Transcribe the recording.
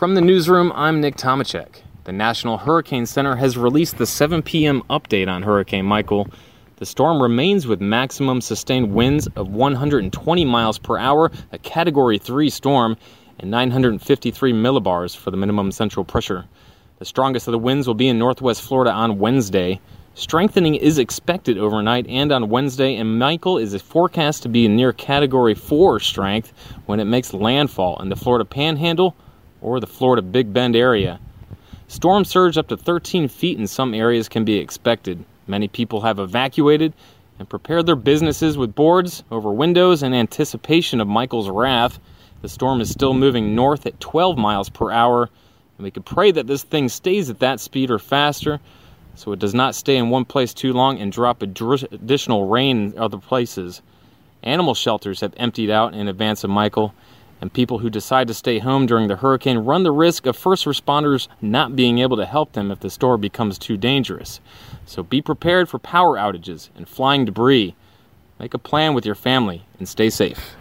From the newsroom, I'm Nick Tomachek. The National Hurricane Center has released the 7 p.m. update on Hurricane Michael. The storm remains with maximum sustained winds of 120 miles per hour, a Category 3 storm, and 953 millibars for the minimum central pressure. The strongest of the winds will be in northwest Florida on Wednesday. Strengthening is expected overnight and on Wednesday, and Michael is forecast to be near Category 4 strength when it makes landfall in the Florida Panhandle or the Florida Big Bend area. Storm surge up to 13 feet in some areas can be expected. Many people have evacuated and prepared their businesses with boards over windows in anticipation of Michael's wrath. The storm is still moving north at 12 miles per hour, and we could pray that this thing stays at that speed or faster so it does not stay in one place too long and drop additional rain in other places. Animal shelters have emptied out in advance of Michael, and people who decide to stay home during the hurricane run the risk of first responders not being able to help them if the storm becomes too dangerous. So be prepared for power outages and flying debris. Make a plan with your family and stay safe.